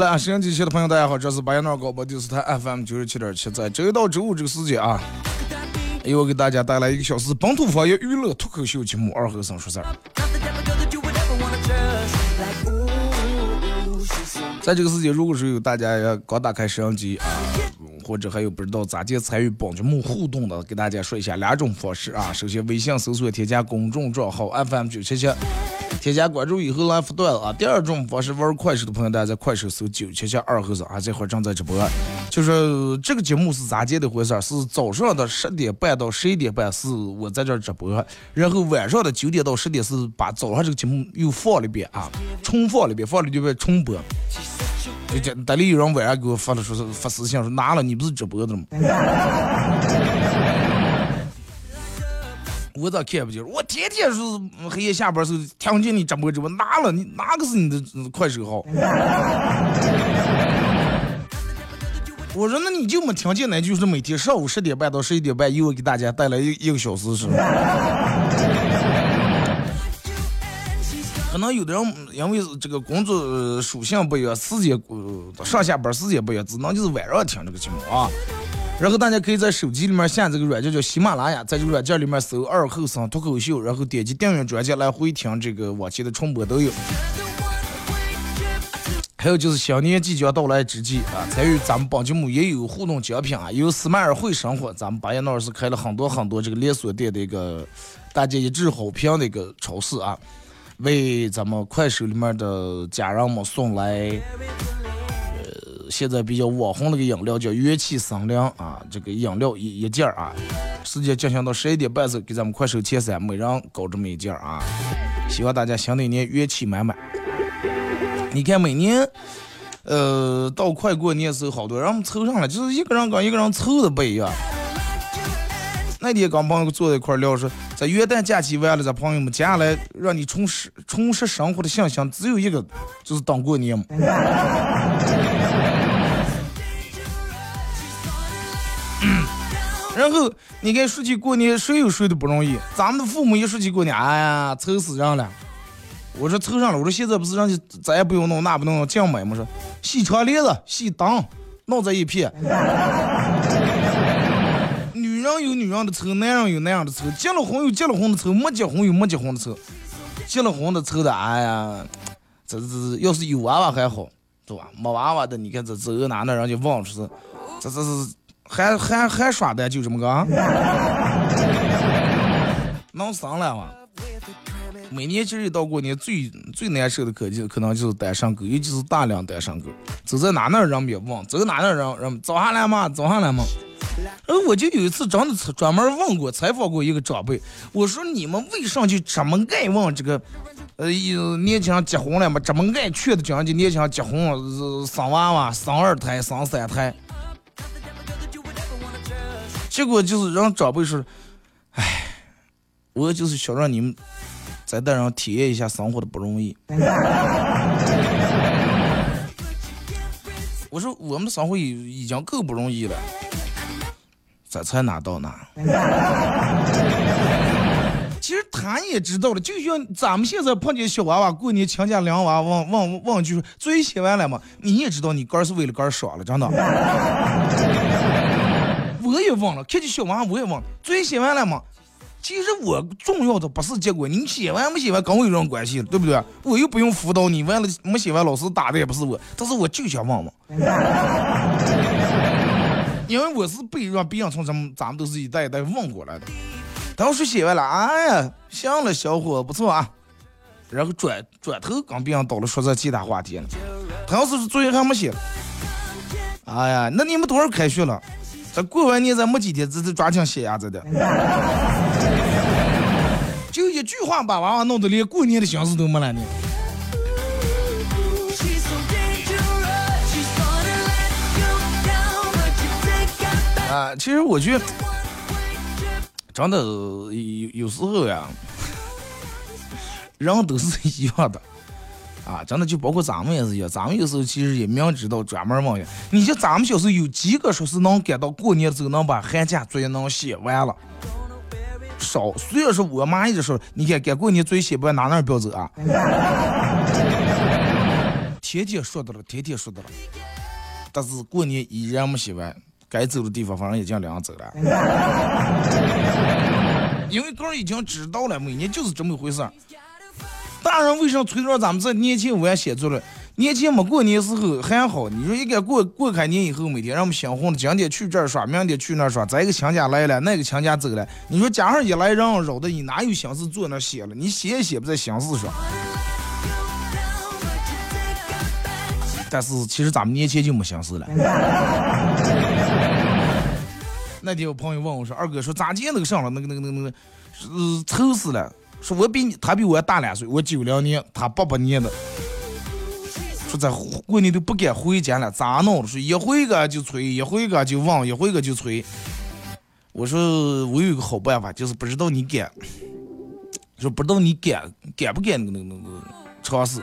好了，收音机前的朋友，大家好，这是白彦淖尔广播电视台 FM 九十七点七，在周一到周五这个时间啊，由我给大家带来一个小时本土方言娱乐脱口秀节目《二和尚说事儿》。在这个时间，如果说有大家要刚打开摄像机啊，或者还有不知道咋介参与本节目互动的，给大家说一下两种方式啊。首先，微信搜索添加公众账号 FM 九七七。添加关注以后来发段啊！第二种方式玩快手的朋友，大家在快手搜九七七二和尚啊，这会儿正在直播。就是这个节目是咋接的回事儿？是早上的十点半到十一点半是我在这儿直播，然后晚上的九点到十点是把早上这个节目又放了一遍啊，重放了一遍，放了一遍重播。就这，等里有人晚上给我发了说是发私信说拿了，你不是直播的吗？我咋看不见？我天天是黑夜下班时候听见你直播直播，哪了？你哪个是你的快手号？我说那你就没听见呢就是每天上午十点半到十一点半，又给大家带来一一个小时是吧？可能有的人因为这个工作属性不一样，时间上下班时间不一样，只能就是晚上听这个节目啊。然后大家可以在手机里面下这个软件叫喜马拉雅，在这个软件里面搜“二后生脱口秀”，然后点击订阅专辑来回听这个往期的重播都有。还有就是新年即将到来之际啊，参与咱们本节目也有互动奖品啊，有斯迈尔会生活，咱们巴彦淖尔是开了很多很多这个连锁店的一个大家一致好评的一个超市啊，为咱们快手里面的家人们送来。现在比较网红那个饮料叫元气森林啊，这个饮料一一件啊，时间进行到十一点半时，给咱们快手前三每人搞这么一件啊，希望大家新的一年元气满满。你看每年，呃，到快过年时候，好多人凑上了，就是一个人跟一个人凑的不一样。那天跟朋友坐在一块聊说，在元旦假期完了，咱朋友们接下来让你重拾重拾生活的信心，只有一个，就是等过年嘛。然后你看说起过年，谁有谁的不容易？咱们的父母一说起过年，哎呀，愁死人了。我说凑上了，我说现在不是让你咱也不用弄，那不弄，这样买吗？说洗窗帘子、洗灯，弄这一片。女人有女人的愁，男人有男人的愁。结了婚有结了婚的愁，没结婚有没结婚的愁。结了婚的愁的，哎呀，这这，要是有娃娃还好，对吧？没娃娃的，你看这这哪那人就忘出是，这这是。还还还耍的就这么个，能生了吗？每年其实一到过年，最最难受的可就可能就是单身狗，尤其是大量单身狗，走在哪那人别问，走哪那人人早上来嘛，早上来嘛。而我就有一次真的专门问过采访过一个长辈，我说你们为啥就这么爱问这个？呃，年轻人结婚了嘛，这么爱劝的讲就年轻人结婚生娃娃，生二胎，生三胎。结果就是让长辈说：“哎，我就是想让你们在带上体验一下生活的不容易。”我说：“我们生活已已经够不容易了，这才哪到哪？”其实他也知道了，就像咱们现在碰见小娃娃过年亲家两娃问问问句：“最写完了吗？”你也知道，你哥是为了哥爽了，真的。我也忘了，看见小王我也忘了。作业写完了吗？其实我重要的不是结果，你写完没写完跟我有什么关系对不对？我又不用辅导你，完了没写完老师打的也不是我，但是我就想问问。因为我是被让别人从咱们咱们都是一代一代问过来的。当时写完了，哎呀，行了，小伙不错啊。然后转转头跟别人到了说这其他话题了。他要是作业还没写，哎呀，那你们多少开学了？这过完年咱没几天，这这抓紧写呀，这的。就一句话把娃娃弄得连过年的心思都没了呢。啊，其实我觉得，真的有有时候呀，人都是一样的，啊，真的就包括咱们也是一样，咱们有时候其实也明知道专门问呀。你像咱们小时候有几个说是能赶到过年的时候能把寒假作业能写完了？少，虽然说我妈一直说，你看赶过年作业写不完，哪哪不要走啊？天天说的了，天天说的了，但是过年依然没写完。该走的地方，反正已经两走了，因为哥已经知道了，每年就是这么回事儿。大人为什么催着咱们在年前我也写作了？年前没过年时候还好，你说应该过过开年以后，每天让我们心慌的，今天去这儿耍，明天去那儿耍，咱一个亲家来了，那个亲家走了，你说加上一来人扰的，你哪有心思坐那写了？你写也写不在心思上。但是其实咱们年前就没心思了。那天我朋友问我说：“二哥说咋见那个上了那个那个那个那个，呃，愁死了。说我比你他比我大两岁，我九零年，他八八年的。说在过年都不敢回家了，咋弄？说一回个就催，一回个就问，一回个就催。我说我有一个好办法，就是不知道你敢，说不知道你敢敢不敢那个那个那个尝试。”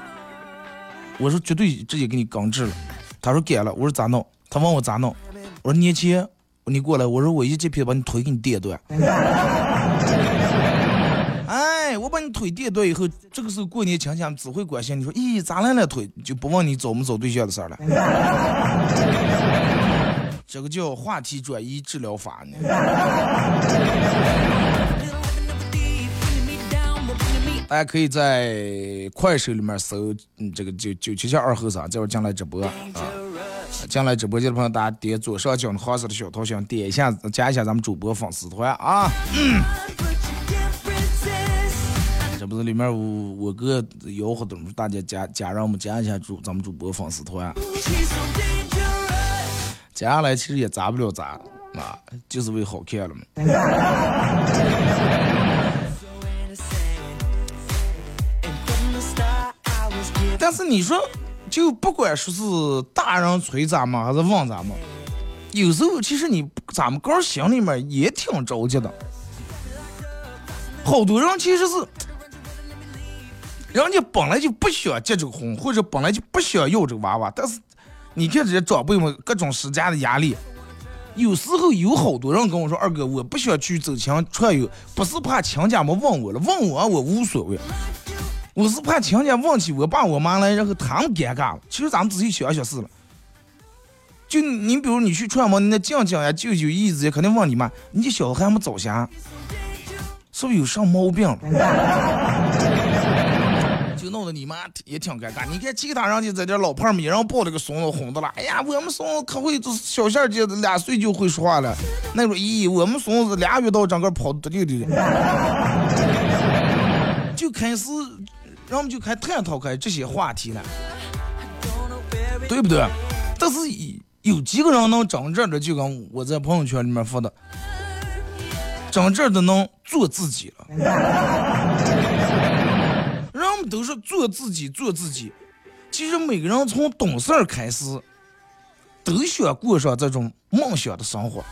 我说绝对直接给你钢制了，他说改了，我说咋弄？他问我咋弄？我说年前你过来，我说我一这皮把你腿给你跌断。腿电断以后，这个时候过年亲戚只会关心你说，咦咋了腿？就不问你找没找对象的事儿了。这个叫话题转移治疗法呢。大家可以在快手里面搜，这个九九七七二后生，这会儿进来直播啊，进来直播间的朋友，大家点左上角黄色的小头像，点一下，加一下咱们主播粉丝团啊。嗯不是里面我我哥吆喝的？大家加加让我们加一下主咱们主播粉丝团。接下来其实也砸不了砸啊，就是为好看了嘛。但是你说，就不管说是大人催咱们还是问咱们，有时候其实你咱们个心里面也挺着急的。好多人其实是，人家本来就不想结这个婚，或者本来就不想要这个娃娃，但是你看这些长辈们各种施加的压力，有时候有好多人跟我说：“二哥，我不想去走亲串友，不是怕亲家们问我了，问我我无所谓。”我是怕亲家问起我爸我妈来，然后他们尴尬了。其实咱们仔细想想是了，就你比如你去串门，那静静呀、舅舅姨子也肯定问你妈，你这小子还没早下，是不是有啥毛病？你妈也挺尴尬。你看其他人家在这老胖儿，然后抱着个孙子哄的了。哎呀，我们孙子可会，就是小线儿姐两岁就会说话了。那说咦，我们孙子俩月到整个跑得溜溜的，就开始。然后就开探讨开这些话题了，对不对？但是有几个人能真正的就跟我在朋友圈里面发的，真正的能做自己了。都是做自己，做自己。其实每个人从懂事儿开始，都想过上这种梦想的生活，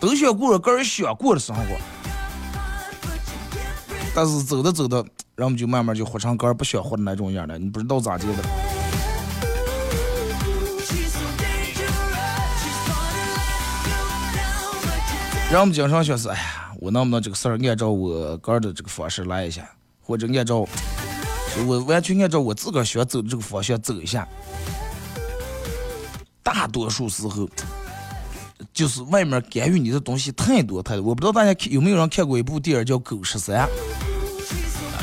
都想过个人想过的生活。但是走着走着。人们就慢慢就活成个人不想活的那种样了，你不知道咋地的。让我们经常说是，哎呀，我能不能这个事儿按照我个人的这个方式来一下，或者按照我完全按照我自个儿想走的这个方向走一下。大多数时候，就是外面干预你的东西太多太多。我不知道大家有没有人看过一部电影叫《狗十三》。啊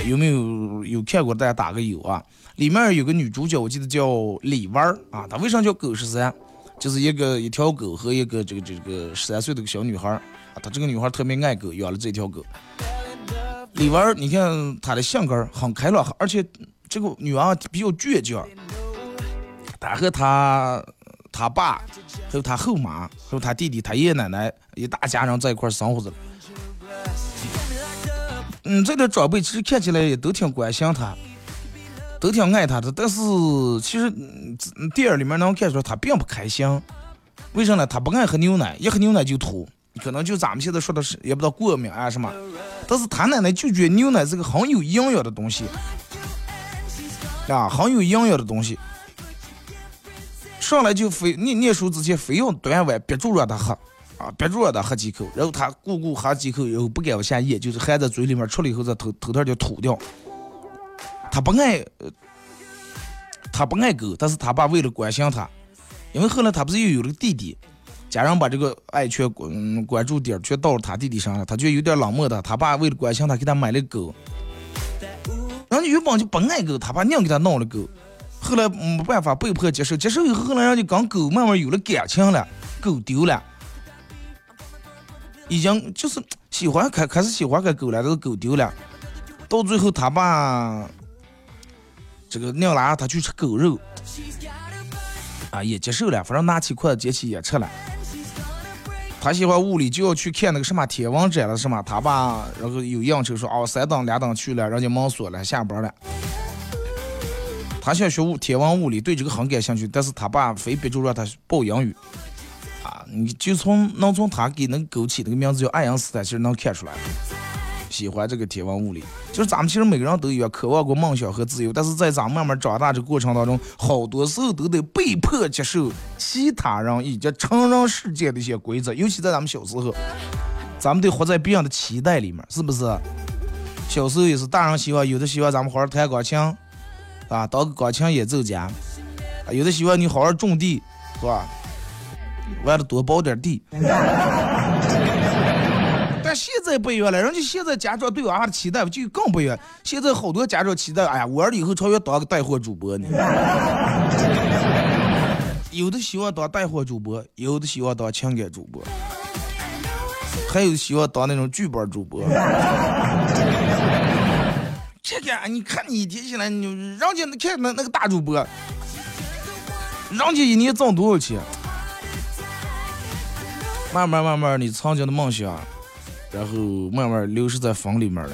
有没有有看过？大家打个有啊！里面有个女主角，我记得叫李婉儿啊。她为啥叫狗十三？就是一个一条狗和一个这个这个十三岁的小女孩啊，她这个女孩特别爱狗，养了这条狗。里边儿你看她的性格很开朗，而且这个女娃比较倔强。她和她她爸，还有她后妈，还有她弟弟、她爷爷奶奶一大家人在一块儿生活着。嗯，这点长辈其实看起来也都挺关心她，都挺爱她的。但是其实电影里面能看出来，她并不开心。为啥呢？她不爱喝牛奶，一喝牛奶就吐。可能就咱们现在说的是，也不知道过敏啊什么。但是他奶奶就觉得牛奶是个很有营养的东西，啊，很有营养的东西。上来就非念念书之前非要端碗憋住让他喝。啊，憋住让他喝几口，然后他咕咕喝几口，然后不敢往下咽，就是含在嘴里面，出来以后再头头头就吐掉。他不爱，他不爱狗，但是他爸为了关心他，因为后来他不是又有了个弟弟，家人把这个爱全关关注点全到了他弟弟上了，他觉得有点冷漠的，他爸为了关心他，给他买了狗。人家原本就不爱狗，他爸硬给他弄了狗，后来没办法被迫接受，接受以后后来人家跟狗慢慢有了感情了，狗丢了。已经就是喜欢开开始喜欢个狗了，这个狗丢了，到最后他爸这个娘拉他去吃狗肉，啊也接受了，反正拿起筷子捡起也吃了。他喜欢物理就要去看那个什么天文展了，是吗他爸然后有应酬说哦三等两等去了，人家门锁了下班了。他想学物天文物理，对这个很感兴趣，但是他爸非逼着让他报英语。啊你就从能从他给那个狗起那个名字叫爱因斯坦，其实能看出来，喜欢这个天文物理。就是咱们其实每个人都有渴望过梦想和自由，但是在咱们慢慢长大这过程当中，好多时候都得被迫接受其他人以及成人世界的一些规则。尤其在咱们小时候，咱们得活在别人的期待里面，是不是？小时候也是，大人希望有的希望咱们好好弹钢琴，啊，当个钢琴演奏家；有的希望你好好种地，是吧？完了多包点地，现在不一样了，人家现在家长对娃娃的期待就更不一样。现在好多家长期待，哎呀，我儿以后超越当个带货主播呢。有的希望当带货主播，有的希望当情感主播，还有希望当那种剧本主播。这个你看你提起来，你人家看那那个大主播，人家一年挣多少钱？慢慢慢慢，你曾经的梦想，然后慢慢流失在风里面了。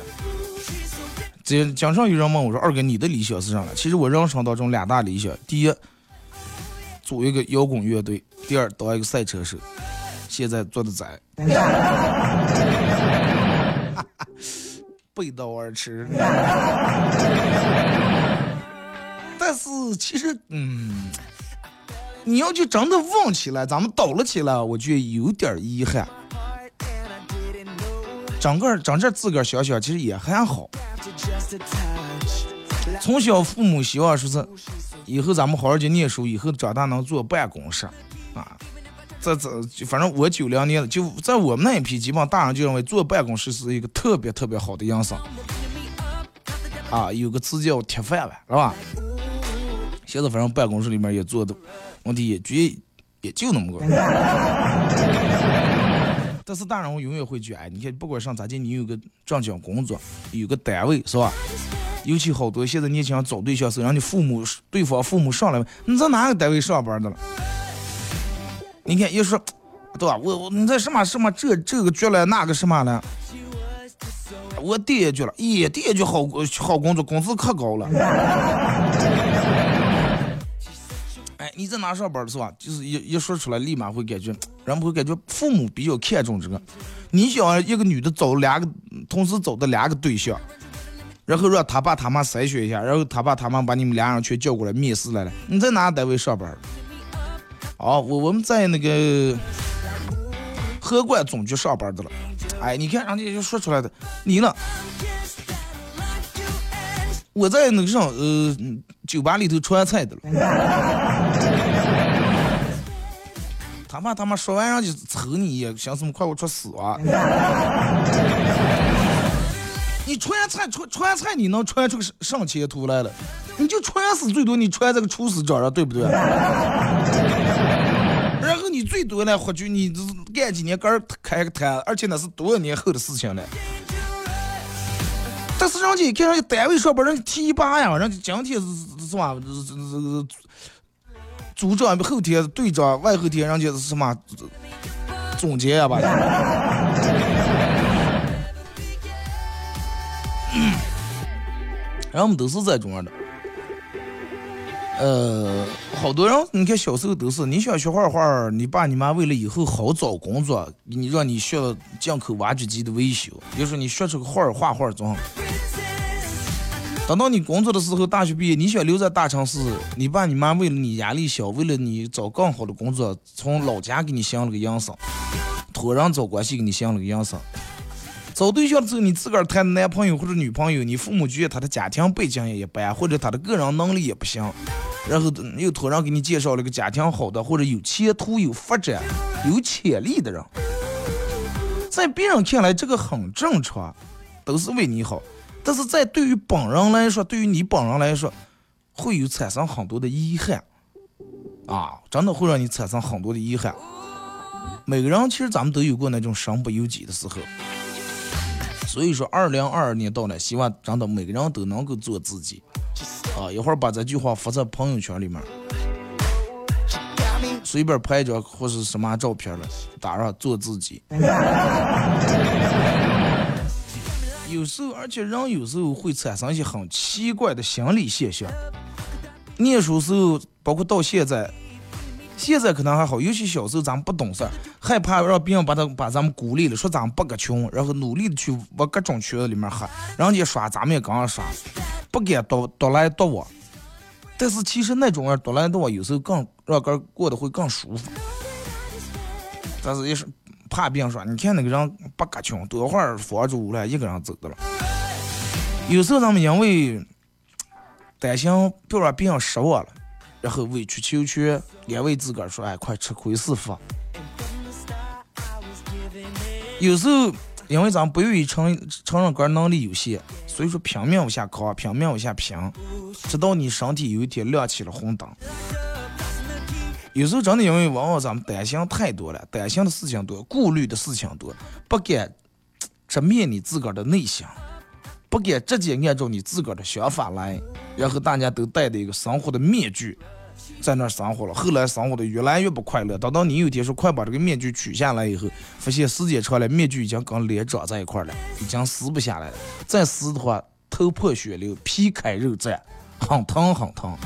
这经常有人问我说：“二哥，你的理想是啥呢？”其实我人生当中两大理想：第一，组一个摇滚乐队；第二，当一个赛车手。现在做的在，背道而驰。但是其实，嗯。你要就真的旺起来，咱们倒了起来，我觉得有点遗憾。整个整这自个儿想想，其实也还好。从小父母希望说是，以后咱们好好去念书，以后长大能坐办公室啊。这这，反正我九零年的，就在我们那一批，基本上大人就认为坐办公室是一个特别特别好的营生。啊，有个词叫铁饭碗，是吧？现在反正办公室里面也做的。问题也绝也就那么个，但是大人我永远会觉得，你看不管上咋地，你有个正经工作，有个单位是吧？尤其好多现在年轻人找对象时，让你父母对方父母上来问你在哪个单位上班的了？你看一说，对吧？我我你在什么什么这这个局了，那个什么了？我第一局了，咦，第一局好好工作，工资可高了。你在哪上班是吧？就是一一说出来，立马会感觉，人们会感觉父母比较看重这个。你想一个女的找两个，同时找的两个对象，然后让他爸他妈筛选一下，然后他爸他妈把你们俩人全叫过来面试来了。你在哪个单位上班？哦，我我们在那个河关总局上班的了。哎，你看人家就说出来的，你呢？我在那个上呃酒吧里头传菜的了。他怕他妈说完人就抽你，想什么快给我出死啊！你传菜传传菜，你能穿出个上前途来了？你就穿死最多，你穿这个厨师长了，对不对？然后你最多呢，或许你干几年干开个摊，而且那是多少年后的事情了。但是人家一看人家单位上班，人家提拔呀，人家今天是什么？组长，后天队长，外后天人家是什么？总结呀吧。人 们都是这种样的。呃，好多人，你看小时候都是，你想学画画，你爸你妈为了以后好找工作，你让你学进口挖掘机的维修，就说你学出个画画画总好。等到你工作的时候，大学毕业，你想留在大城市，你爸你妈为了你压力小，为了你找更好的工作，从老家给你相了个营生，托人找关系给你相了个营生。找对象的时候，你自个儿谈的男朋友或者女朋友，你父母觉得他的家庭背景也一般，或者他的个人能力也不行，然后又托人给你介绍了个家庭好的，或者有前途、有发展、有潜力的人，在别人看来这个很正常，都是为你好，但是在对于本人来说，对于你本人来说，会有产生很多的遗憾，啊，真的会让你产生很多的遗憾。每个人其实咱们都有过那种身不由己的时候。所以说，二零二二年到了，希望真的每个人都能够做自己。啊，一会儿把这句话发在朋友圈里面，随便拍一张或是什么照片了，打上做自己。有时候，而且人有时候会产生一些很奇怪的心理现象。念书时候，包括到现在。现在可能还好，尤其小时候咱们不懂事，害怕让别人把他把咱们孤立了，说咱们不个穷，然后努力的去往各种圈子里面喝，人家耍咱们也跟着耍，不敢多多来多往。但是其实那种人多来多往，有时候更让人过得会更舒服。但是也是怕别人说，你看那个人不个穷，多会儿房住了，一个人走的了。有时候咱们因为担心不要让别人失望了。然后委曲求全，安慰自个儿说：“哎，快吃亏是福。”有时候，因为咱不愿意承承认个人能力有限，所以说拼命往下扛，拼命往下拼，直到你身体有一天亮起了红灯。有时候真的因为往往咱们担心太多了，担心的事情多，顾虑的事情多，不敢直面你自个儿的内心。不敢直接按照你自个儿的想法来，然后大家都戴着一个生活的面具，在那儿生活了。后来生活的越来越不快乐。等到你有一天说快把这个面具取下来以后，发现时间长了，面具已经跟脸长在一块了，已经撕不下来了。再撕的话，头破血流，皮开肉绽，很疼很疼。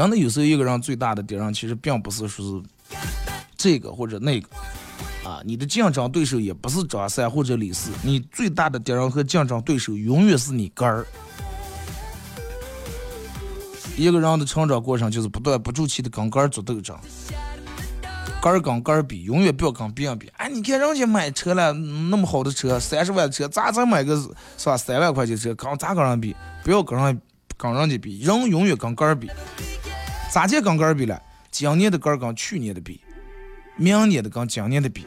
真的有时候一个人最大的敌人，其实并不是说是这个或者那个。啊，你的竞争对手也不是张三或者李四，你最大的敌人和竞争对手永远是你根儿。一个人的成长过程就是不断不住气的跟根儿做斗争，根儿跟根儿比，永远不要跟别人比。哎，你看人家买车了，那么好的车，三十万的车，咱再买个是吧？三万块钱车，跟咋跟人比？不要跟人跟人家比，人永远跟根儿比。咋就跟根儿比了？今年的根儿跟去年的比，明年的跟今年的比。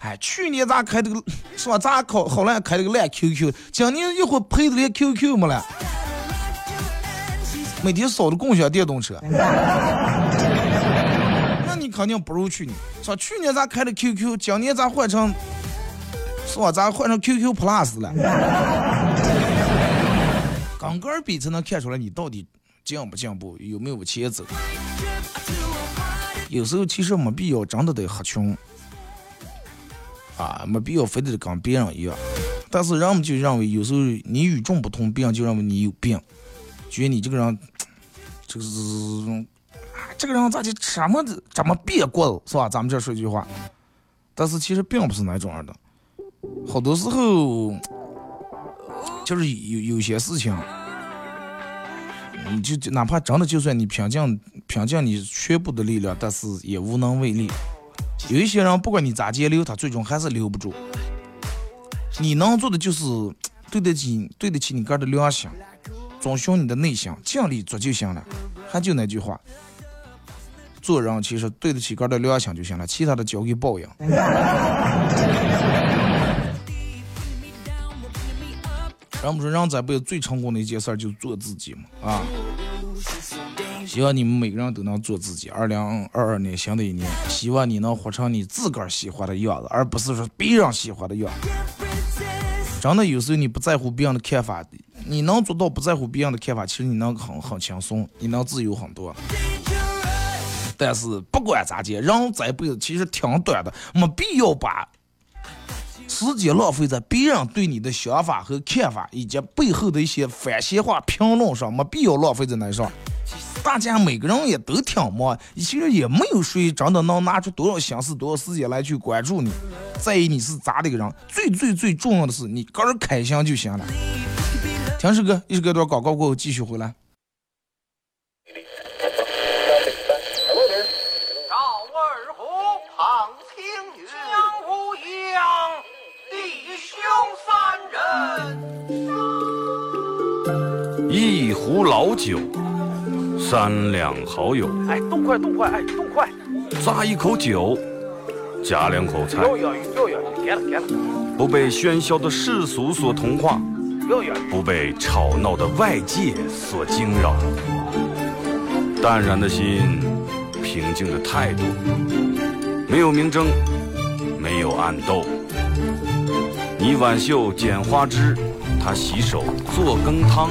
哎，去年咱开这个 是吧？咱考好了开了个烂 QQ，今年一会赔的连 QQ 没了，每天扫的共享电动车，那你肯定不如去年。说去年咱开的 QQ，今年咱换成是吧？咱换成 QQ Plus 了。刚个比才能看出来你到底进不进步，有没有前走。有时候其实没必要，真的得喝穷。啊，没必要非得跟别人一样，但是人们就认为有时候你与众不同，别人就认为你有病，觉得你这个人就 是，这个人咋就什么怎么别过是吧？咱们这说句话，但是其实并不是那种样的，好多时候就是有有些事情，你就哪怕真的就算你拼尽拼尽你全部的力量，但是也无能为力。有一些人，不管你咋节留，他最终还是留不住。你能做的就是对得起、对得起你个人的良心，遵循你的内心，尽力做就行了。还就那句话，做人其实对得起个人的良心就行了，其他的交给报应。人们说，人这辈子最成功的一件事儿就是做自己嘛，啊。希望你们每个人都能做自己。二零二二年新的一年，希望你能活成你自个儿喜欢的样子，而不是说别人喜欢的样子。真的，有时候你不在乎别人的看法，你能做到不在乎别人的看法，其实你能很很轻松，你能自由很多。但是不管咋地，人这辈子其实挺短的，没必要把。时间浪费在别人对你的想法和看法以及背后的一些反闲话评论上，没必要浪费在那上。大家每个人也都挺忙，其实也没有谁真的能拿出多少心思、多少时间来去关注你，在意你是咋的一个人。最最最重要的是你个人开心就行了。听首歌，一首歌段广告过后继续回来。壶老酒，三两好友。哎，动快动快，哎，动快！咂一口酒，夹两口菜。不被喧嚣的世俗所同化，不被吵闹的外界所惊扰。淡然的心，平静的态度，没有明争，没有暗斗。你挽袖剪花枝，他洗手做羹汤。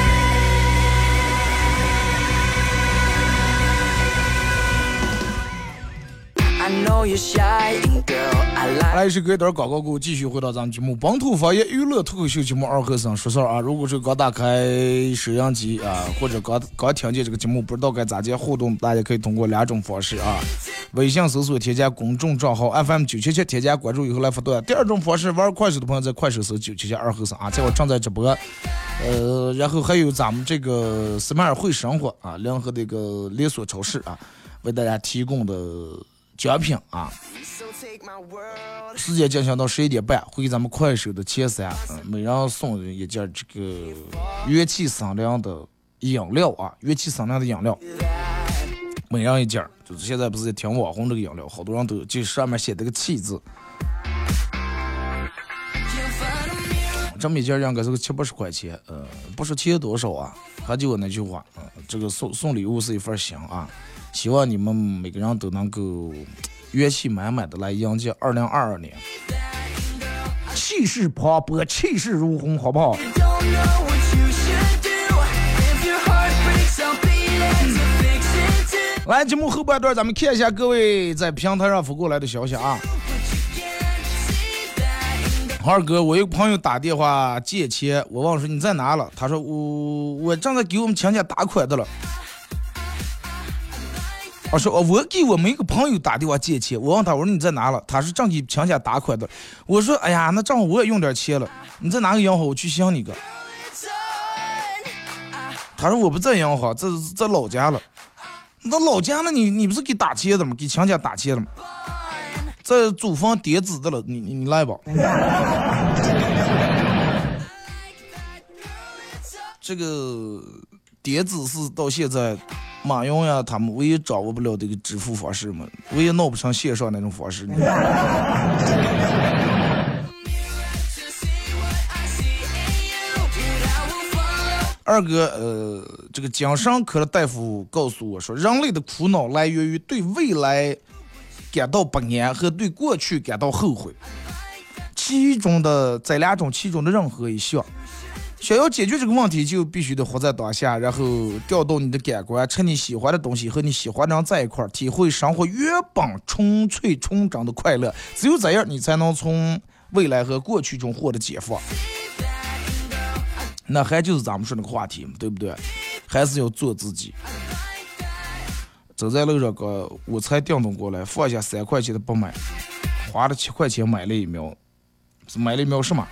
来，是隔一段广告过后，继续回到咱们节目《本土方言娱乐脱口秀》节目二和尚说事儿啊。如果是刚打开摄像机啊，或者刚刚听见这个节目，不知道该咋接互动，大家可以通过两种方式啊：微信搜索添加公众账号 FM 九七七，添加关注以后来发段；第二种方式，玩快手的朋友在快手搜九七七二和尚啊，在我正在直播。呃，然后还有咱们这个斯迈尔会生活啊，联合的一个连锁超市啊，为大家提供的。奖品啊！时间进行到十一点半，回咱们快手的前三，每人送一件这个元气森林的饮料啊，元气森林的饮料，每人一件。就是现在不是在挺网红这个饮料，好多人都就上面写的个气字。这么一件应该是个七八十块钱，呃，不是钱多少啊，还就我那句话，嗯，这个送送礼物是一份心啊。希望你们每个人都能够元气满满的来迎接二零二二年，气势磅礴，气势如虹，好不好？来，节目后半段，咱们看一下各位在平台上发过来的消息啊。二哥，我一个朋友打电话借钱，我问说你在哪了？他说我我正在给我们亲戚打款的了。我说我给我们一个朋友打电话借钱，我问他我说你在哪了？他说正给亲家打款的。我说哎呀，那正好我也用点钱了，你在哪个银行？我去想你个。他说我不在银行，在在老家了。那老家那你你不是给打钱的吗？给亲家打钱的吗？在祖房叠纸的了，你你你来吧。这个叠纸是到现在。马云呀，他们我也掌握不了这个支付方式嘛，我也闹不成线上那种方式。二哥，呃，这个精神科的大夫告诉我说，人类的苦恼来源于对未来感到不安和对过去感到后悔，其中的这两种其中的任何一项，想要解决这个问题，就必须得活在当下，然后调动你的感官，吃你喜欢的东西，和你喜欢的人在一块儿，体会生活原本纯粹纯真的快乐。只有这样，你才能从未来和过去中获得解放。那还就是咱们说那个话题嘛，对不对？还是要做自己。走在路上，个我才调动过来，放下三块钱的不买，花了七块钱买了一苗，是买了一苗什么？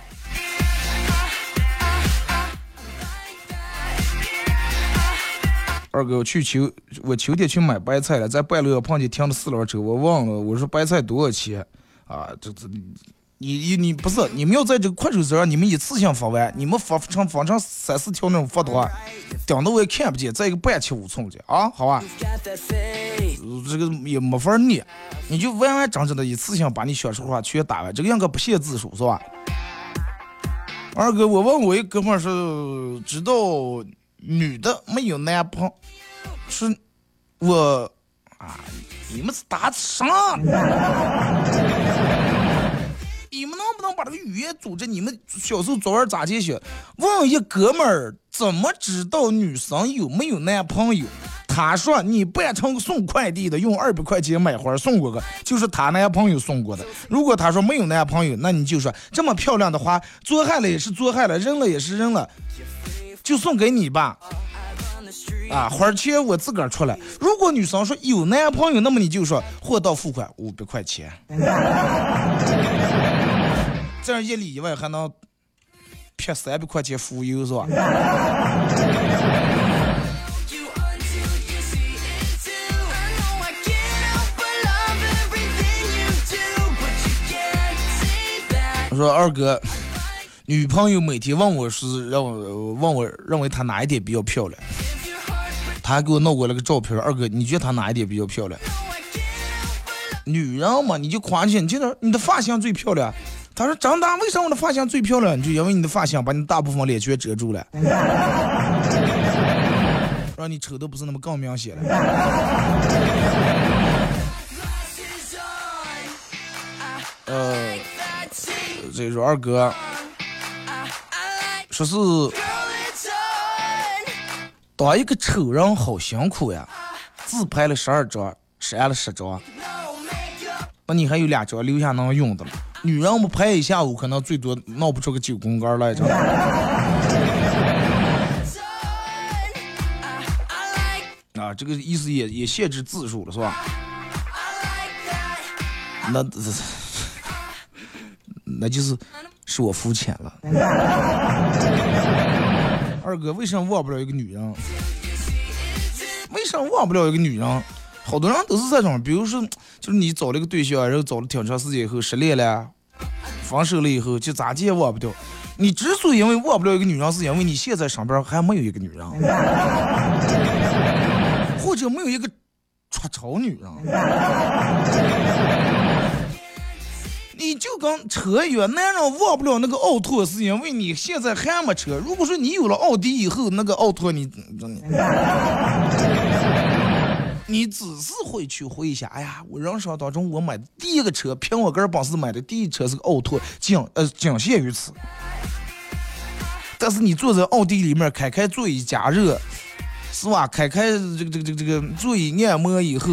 二哥，我去秋，我秋天去买白菜了，在半路上碰见停了四轮车，我忘了，我说白菜多少钱？啊，这这。你你你不是你们要在这个快手上，你们一次性发完，你们发成发成三四条那种发的话，顶的我也看不见，再一个半七五寸的啊，好吧，这个也没法念，你就完完整整的一次性把你想说的话全打完，这个应该不限字数是吧？二哥，我问我一哥们是知道女的没有男朋友，是我啊，你们是打啥？你们能不能把这个语言组织？你们小时候早晚咋进学？问一哥们儿怎么知道女生有没有男朋友？他说你扮成送快递的，用二百块钱买花送过个，就是他男朋友送过的。如果他说没有男朋友，那你就说这么漂亮的花，做害了也是做害了，扔了也是扔了，就送给你吧。啊，花钱我自个儿出来。如果女生说有男朋友，那么你就说货到付款五百块钱。这样一里以外还能撇三百块钱服务油是吧？我说二哥，女朋友每天问我是让我问我认为她哪一点比较漂亮，她还给我弄过来个照片。二哥，你觉得她哪一点比较漂亮？女人嘛，你就夸起，你觉得你的发型最漂亮。他说：“张大，为什么我的发型最漂亮？就因为你的发型把你大部分脸全遮住了，让你丑的不是那么更明显了。”呃，这说二哥说是当一个丑人好辛苦呀，自拍了十二张，删了十张，那你还有两张留下能用的了。女人们拍一下午，可能最多闹不出个九宫格来着。啊，这个意思也也限制字数了，是吧？那 那就是是我肤浅了。二哥，为什么忘不了一个女人？为什么忘不了一个女人？好多人都是这种，比如说，就是你找了一个对象，然后找了挺长时间以后失恋了，分手了以后，就咋地也忘不掉。你之所以因为忘不了一个女人，是因为你现在身边还没有一个女人，或者没有一个出潮女人。你就跟车一样，男人忘不了那个奥拓，是因为你现在还没车。如果说你有了奥迪以后，那个奥拓你真的。你只是会去回忆一下，哎呀，我人生当中我买的第一个车，凭我个人本事买的第一车是个奥拓，仅呃仅限于此。但是你坐在奥迪里面，开开座椅加热，是吧？开开这个这个这个这个座椅按摩以后，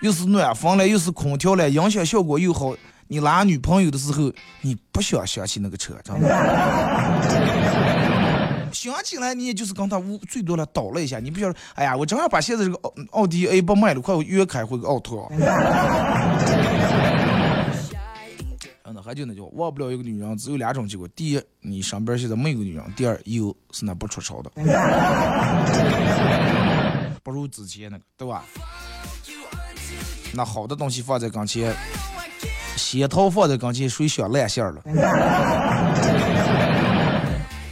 又是暖风了，又是空调了，音响效果又好。你拉女朋友的时候，你不想想起那个车，真的。想起来，你也就是跟他无最多了倒了一下，你不晓得，哎呀，我正要把现在这个奥奥迪 A 八卖了，快约开回个奥拓。嗯，还就那句话，忘不了一个女人，只有两种结果：第一，你身边现在没有女人；第二，有是那不出潮的，不如之前那个，对吧？那好的东西放在跟前，仙桃放在跟前，谁想烂馅了？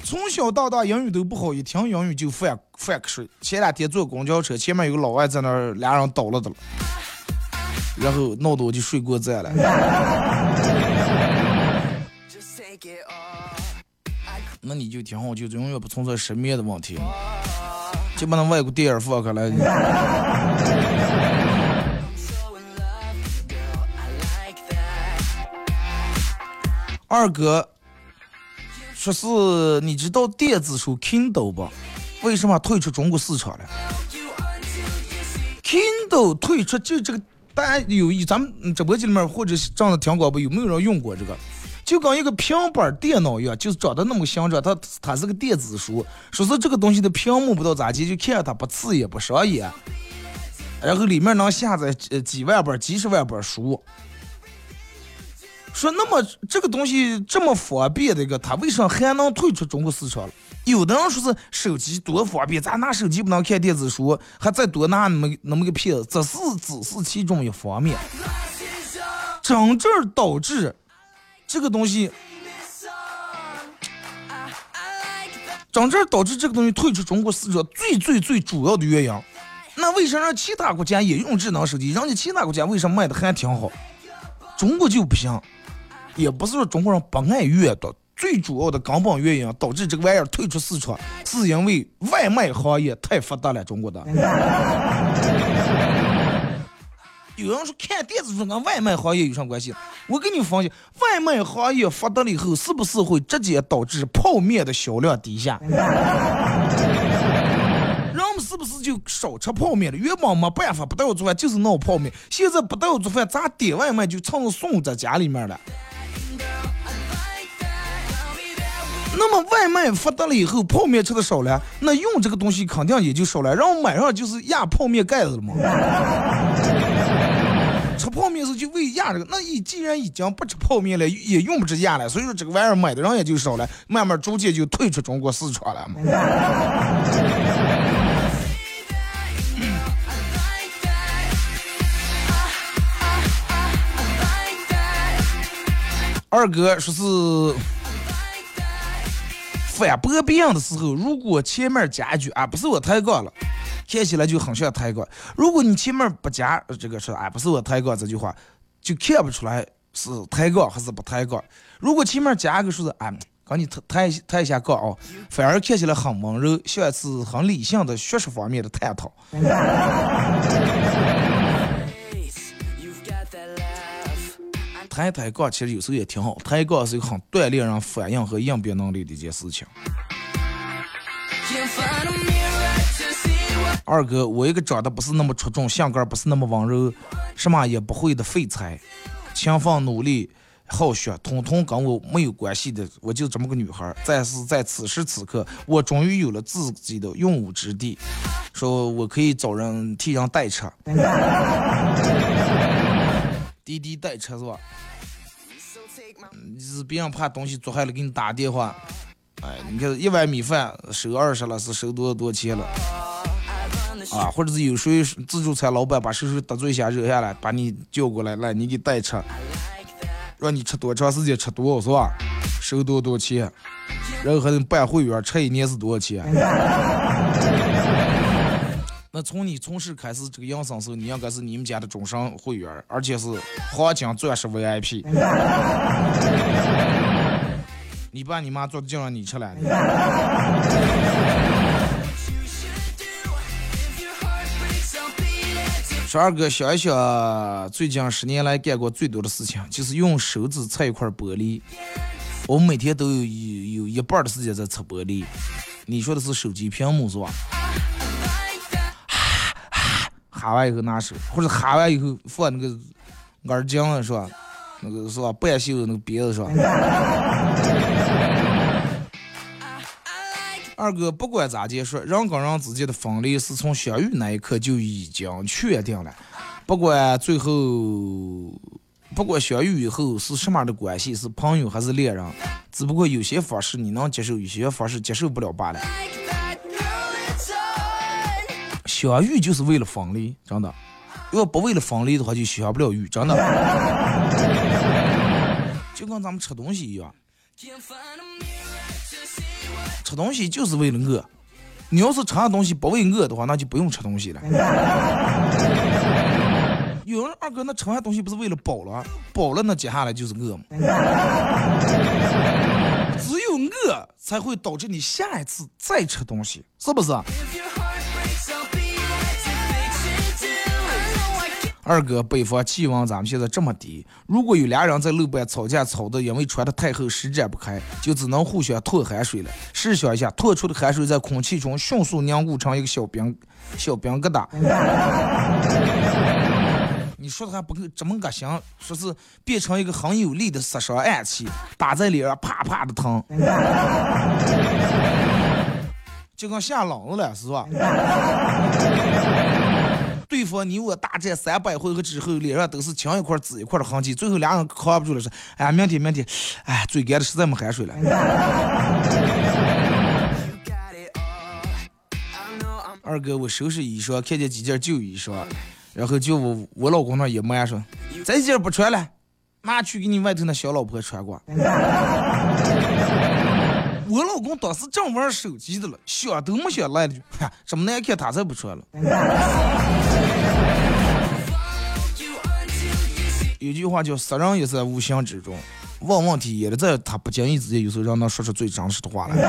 从小到大英语都不好，一听英语就犯犯瞌睡。前两天坐公交车，前面有个老外在那儿，俩人倒了的了，然后闹得我就睡过站了。那你就挺好，就永远不存在失眠的问题。就把那外国电影放开来。二哥。说是你知道电子书 Kindle 不？为什么退出中国市场了？Kindle 退出就这个，大家有咱们直播间里面或者正在听广播，有没有人用过这个？就跟一个平板电脑一样，就是长得那么形状，它它是个电子书。说是这个东西的屏幕不知道咋地，就看着它不刺眼不伤眼，然后里面能下载呃几万本、几十万本书。说那么这个东西这么方便的一个，它为什么还能退出中国市场了？有的人说是手机多方便，咱拿手机不能看电子书，还再多拿那么那么个片子，这是只是其中一方面，真正导致这个东西，真正导致这个东西退出中国市场最最最主要的原因，那为啥让其他国家也用智能手机？人家其他国家为什么卖的还挺好？中国就不行。也不是说中国人不爱阅读，最主要的根本原因导致这个玩意儿退出市场，是因为外卖行业太发达了。中国的 有人说看电子书跟外卖行业有啥关系？我给你分析，外卖行业发达了以后，是不是会直接导致泡面的销量低下？人们是不是就少吃泡面了？原本没办法不带我做饭，就是闹泡面。现在不带我做饭，咱点外卖就蹭着送在家里面了。那么外卖发达了以后，泡面吃的少了，那用这个东西肯定也就少了。然后买上就是压泡面盖子了嘛。吃泡面时候就为压这个，那你既然已经不吃泡面了，也用不着压了，所以说这个玩意儿买的人也就少了，慢慢逐渐就退出中国市场了嘛。二哥说是。反驳别人的时候，如果前面加一句“啊，不是我抬杠了”，看起来就很像抬杠；如果你前面不加这个说“啊，不是我抬杠”这句话，就看不出来是抬杠还是不抬杠。如果前面加个数字“啊，跟你抬抬抬一下杠哦”，反而看起来很温柔，像一次很理性的学术方面的探讨。抬抬杠其实有时候也挺好，抬杠是一个很锻炼人反应和应变能力的一件事情。二哥，我一个长得不是那么出众、性格不是那么温柔、什么也不会的废材，勤奋努力、好学，统统跟我没有关系的，我就这么个女孩。但是在此时此刻，我终于有了自己的用武之地，说我可以找人替人代车。滴滴代车是吧？是别人怕东西做坏了给你打电话。哎，你看一碗米饭收二十了，是收多多钱了？啊，或者是有谁自助餐老板把叔叔得罪一下惹下来，把你叫过来，来你给代吃，让你吃多长时间吃多少是吧？收多多钱？然后还得办会员，吃一年是多少钱？那从你从事开始这个养生时候，你应该是你们家的终身会员，而且是黄金钻石 VIP。你爸你妈做的就让你吃了。十二哥想一想，最近十年来干过最多的事情，就是用手指擦一块玻璃。我们每天都有有一半的时间在擦玻璃。你说的是手机屏幕是吧？喊完以后拿手，或者喊完以后放那个耳镜了是吧？那个是吧？半袖那个鼻子是吧？二哥，不管咋解说，人跟人之间的分离是从相遇那一刻就已经确定了。不管最后，不管相遇以后是什么样的关系，是朋友还是恋人，只不过有些方式你能接受，有些方式接受不了罢了。相遇就是为了分离，真的。要不为了分离的话，就相不了遇，真的。就跟咱们吃东西一样，吃东西就是为了饿。你要是吃东西不为饿的话，那就不用吃东西了。有人二哥，那吃完东西不是为了饱了？饱了那接下来就是饿吗。只有饿才会导致你下一次再吃东西，是不是？二哥，北方气温咱们现在这么低，如果有俩人在路边吵架，吵的因为穿的太厚施展不开，就只能互相吐汗水了。试想一下，吐出的汗水在空气中迅速凝固成一个小冰小冰疙瘩。你说的还不够这么恶心，说是变成一个很有力的杀伤暗器，打在脸上啪啪的疼，就跟下冷子了，是吧？对方你我大战三百回合之后，脸上都是青一块紫一块的痕迹，最后两人扛不住了，说：“哎，明天明天，哎，嘴干的实在没汗水了。”二哥，我收拾衣裳，看见几件旧衣裳，然后就我我老公那一摸说：“这件不穿了，拿去给你外头那小老婆穿过。”我老公当时正玩手机的了，想都没想来了句：“ 这么难看，他才不穿了。”有句话叫“杀人也在无形之中”，问问题也在他不经意之间，有时候让他说出最真实的话来。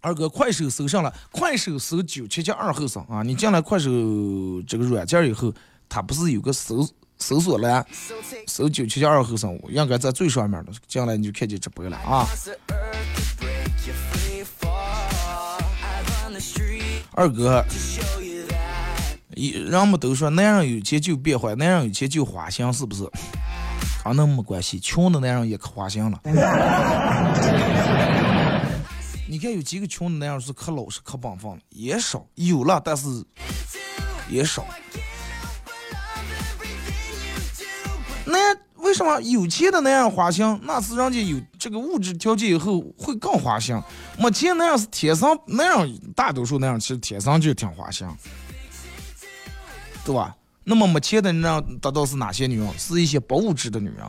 二哥，快手搜上了，快手搜九七七二后生啊！你进来快手这个软件以后，它不是有个搜？搜索栏，搜九七七二后生，应该在最上面的，进来你就看见直播了啊。二哥，一人们都说男人有钱就变坏，男人有钱就花心，是不是？啊，那没关系，穷的男人也可花心了。你看有几个穷的男人是可老实、可本分了，也少，有了，但是也少。那为什么有钱的那样花心？那是人家有这个物质条件以后会更花心。没钱那样是天生那样，大多数那样其实天生就挺花心，对吧？那么没钱的人得到是哪些女人？是一些不物质的女人。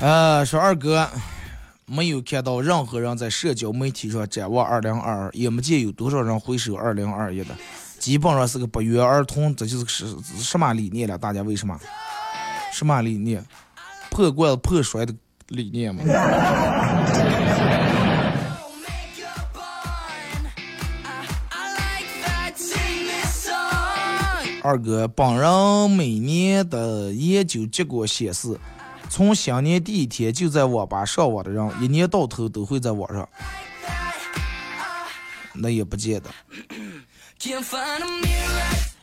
啊，说二哥。没有看到任何人在社交媒体上展望二零二二，也没见有多少人回首二零二一的，基本上是个不约而同，这就是什什么理念了？大家为什么？什么理念？破罐子破摔的理念吗？二哥，本人每年的研究结果显示。从新年第一天就在网吧上网的人，一年到头都会在网上。那也不见得。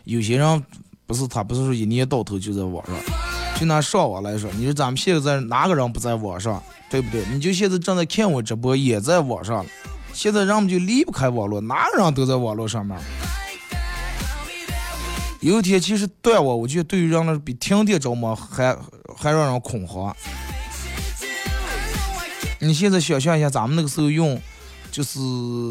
有些人不是他，不是说一年到头就在网上。就拿上网来说，你说咱们现在哪个人不在网上，对不对？你就现在正在看我直播，也在网上。现在人们就离不开网络，哪个人都在网络上面。有一天，其实断网，我觉得对于人来说比停电着魔还还让人恐慌。你现在想象一下，咱们那个时候用，就是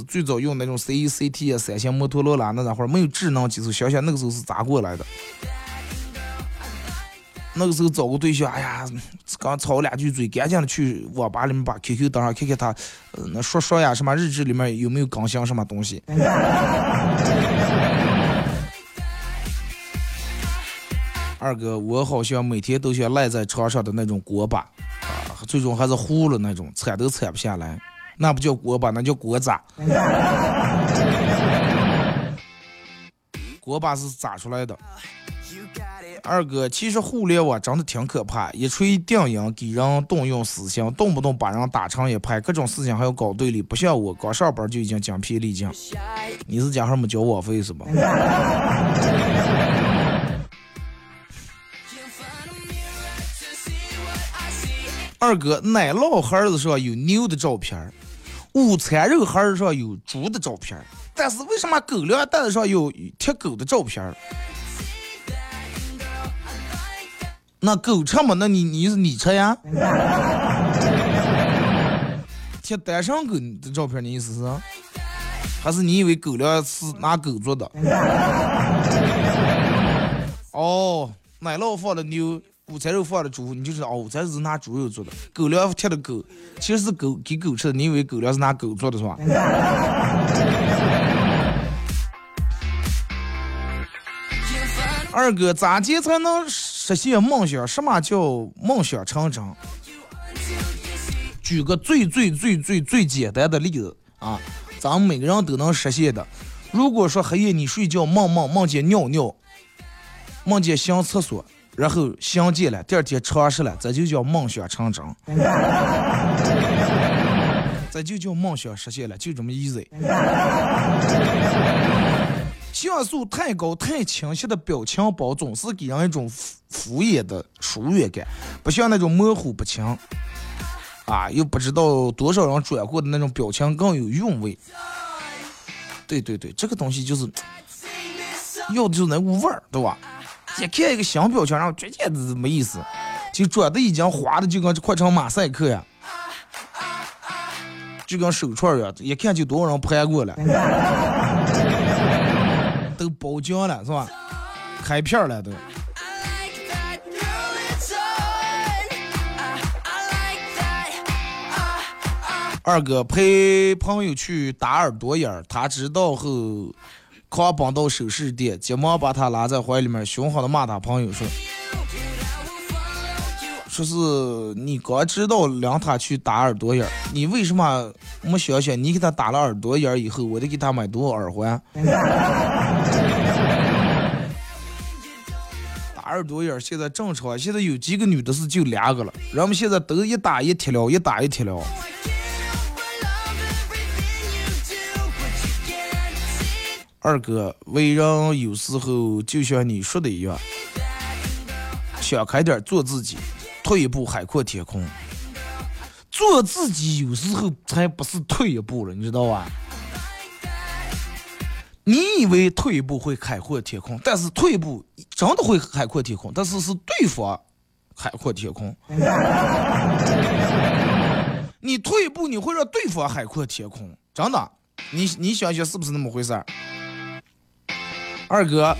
最早用那种 C E C T 啊、三星、摩托罗拉那会儿没有智能技术，想想那个时候是咋过来的？那个时候找个对象，哎呀，刚吵两句嘴，赶紧的去网吧里面把 Q Q 登上，看看他，那说说呀，什么日志里面有没有更新什么东西。二哥，我好像每天都像赖在床上的那种锅巴，啊，最终还是糊了那种，铲都铲不下来。那不叫锅巴，那叫锅渣。锅巴是咋出来的？二哥，其实互联网真的挺可怕，一锤定音，给人动用私心，动不动把人打成一派，各种事情还要搞对立。不像我，刚上班就已经精疲力尽。你是家还没交网费是吧？二哥，奶酪盒子上有牛的照片午餐肉盒子上有猪的照片但是为什么狗粮袋子上有贴狗的照片那狗吃吗？那你你是你吃呀？贴单身狗的照片，你意思是？还是你以为狗粮是拿狗做的？哦，奶酪放的牛。午餐肉放的猪，你就知道哦，午餐是拿猪肉做的。狗粮贴的狗，其实是狗给狗吃的。你以为狗粮是拿狗做的是吧？二哥，咋接才能实现梦想？什么叫梦想成真？举个最最最最最简单的例子啊，咱们每个人都能实现的。如果说黑夜你睡觉梦梦梦见尿尿，梦见上厕所，然后相见了，第二天尝试了，这就叫梦想成真。这就叫梦想实现了，就这么 easy。像素太高、太清晰的表情包总是给人一种敷敷衍的疏远感，不像那种模糊不清，啊，又不知道多少人转过的那种表情更有韵味。对对对，这个东西就是要的就是那股味儿，对吧？一看一个新表情，然后直接没意思，就转的已经滑的就跟快成马赛克呀，就跟手串一样，一看就多少人拍过了，都包浆了是吧？开片了都。二哥陪朋友去打耳朵眼儿，他知道后，狂奔到首饰店，急忙把他拉在怀里面，凶狠的骂他朋友说：“说是你刚知道让他去打耳朵眼儿，你为什么没想想你给他打了耳朵眼儿以后，我得给他买多少耳环？打耳朵眼儿现在正常，现在有几个女的是就两个了，人们现在都一打一贴了，一打一贴了。”二哥，为人有时候就像你说的一样，想开点，做自己，退一步海阔天空。做自己有时候才不是退一步了，你知道吧？你以为退一步会海阔天空，但是退一步真的会海阔天空，但是是对方海阔天空。你退一步，你会让对方海阔天空，真的。你你想想是不是那么回事儿？二哥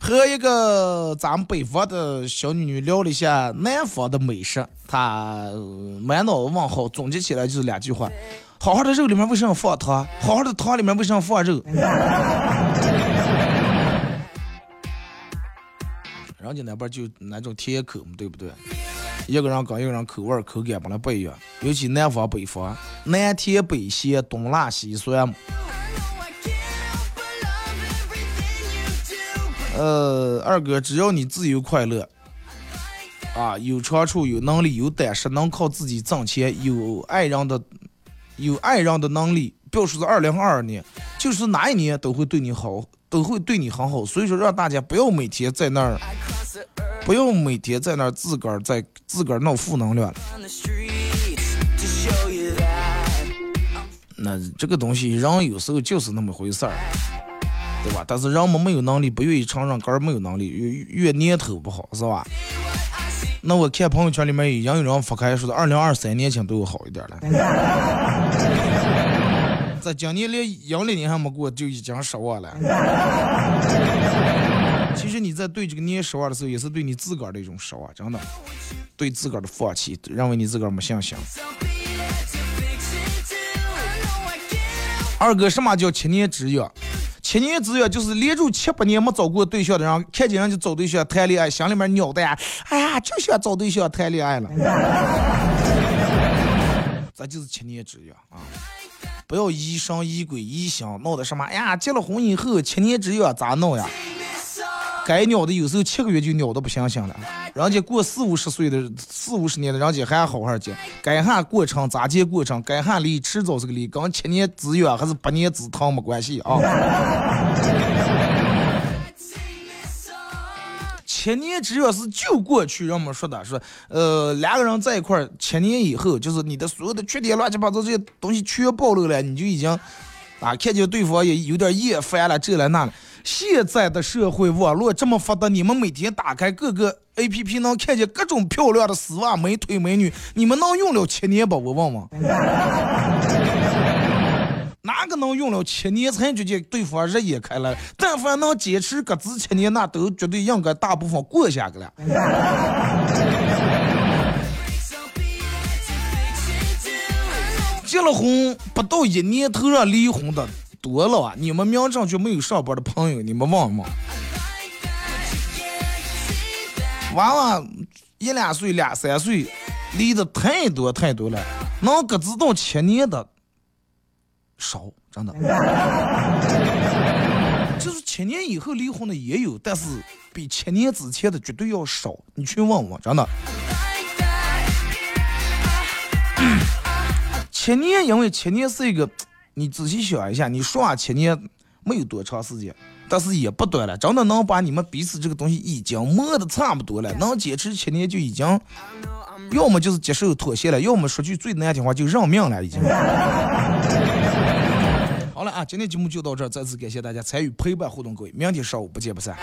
和一个咱们北方的小女女聊了一下南方的美食，她满脑子问号，总结起来就是两句话：好好的肉里面为什么放汤？好好的汤里面为什么放肉？人家那边就那种甜口嘛，对不对？一个人跟一个人口味口感本来不一样，尤其南方北方，南甜北咸，东辣西酸。呃，二哥，只要你自由快乐，啊，有长处，有能力，有胆识，能靠自己挣钱，有爱人的，有爱人的能力，表示是二零二二年，就是哪一年都会对你好，都会对你很好。所以说，让大家不要每天在那儿，不要每天在那儿自个儿在自个儿闹负能量。那这个东西，人有时候就是那么回事儿。对吧？但是人们没有能力，不愿意承认，个人没有能力，越越念头不好，是吧？那我看朋友圈里面已经有人发开说的，二零二三年前对我好一点了。在今年连阳历年还没过，就已经失望了。其实你在对这个年失望的时候，也是对你自个儿的一种失望，真的，对自个儿的放弃，认为你自个儿没信心。二哥，什么叫七年之约？七年之约就是连住七八年没找过对象的人，看见人就找对象谈恋爱，心里面鸟蛋，哎呀，就想找对象谈恋爱了。咱就是七年之约啊！不要疑神疑鬼疑心，闹的什么？哎呀，结了婚以后七年之约咋弄呀？该鸟的有时候七个月就鸟的不行行了，人家过四五十岁的四五十年的人家还好好结，该喊过程咋结过程，该喊离迟早是个离，跟七年之约还是八年之疼没关系啊。七年之约是就过去，人们说的说，呃，两个人在一块儿七年以后，就是你的所有的缺点、乱七八糟这些东西全暴露了，你就已经啊看见对方也有点厌烦了，这了那了。现在的社会网络这么发达，你们每天打开各个 A P P，能看见各种漂亮的丝袜、美腿、美女，你们能用了七年吧？我问问，哪个能用了七年才觉得对方日眼开了？但凡能坚持个子七年，那都绝对应该大部分过下去了。结了婚不到一年头让离婚的。多了啊！你们明正就没有上班的朋友，你们问问。娃娃一两岁、两三岁，离的太多太多了。能各自到七年的少，真的。就是七年以后离婚的也有，但是比七年之前的绝对要少。你去问问，真的。七年，因为七年是一个，你仔细想一下，你说啊，七年没有多长时间，但是也不短了，真的能把你们彼此这个东西已经磨的差不多了，能坚持七年就已经，要么就是接受妥协了，要么说句最难听话就认命了，已经。好了啊，今天节目就到这儿，再次感谢大家参与陪伴互动，各位，明天上午不见不散。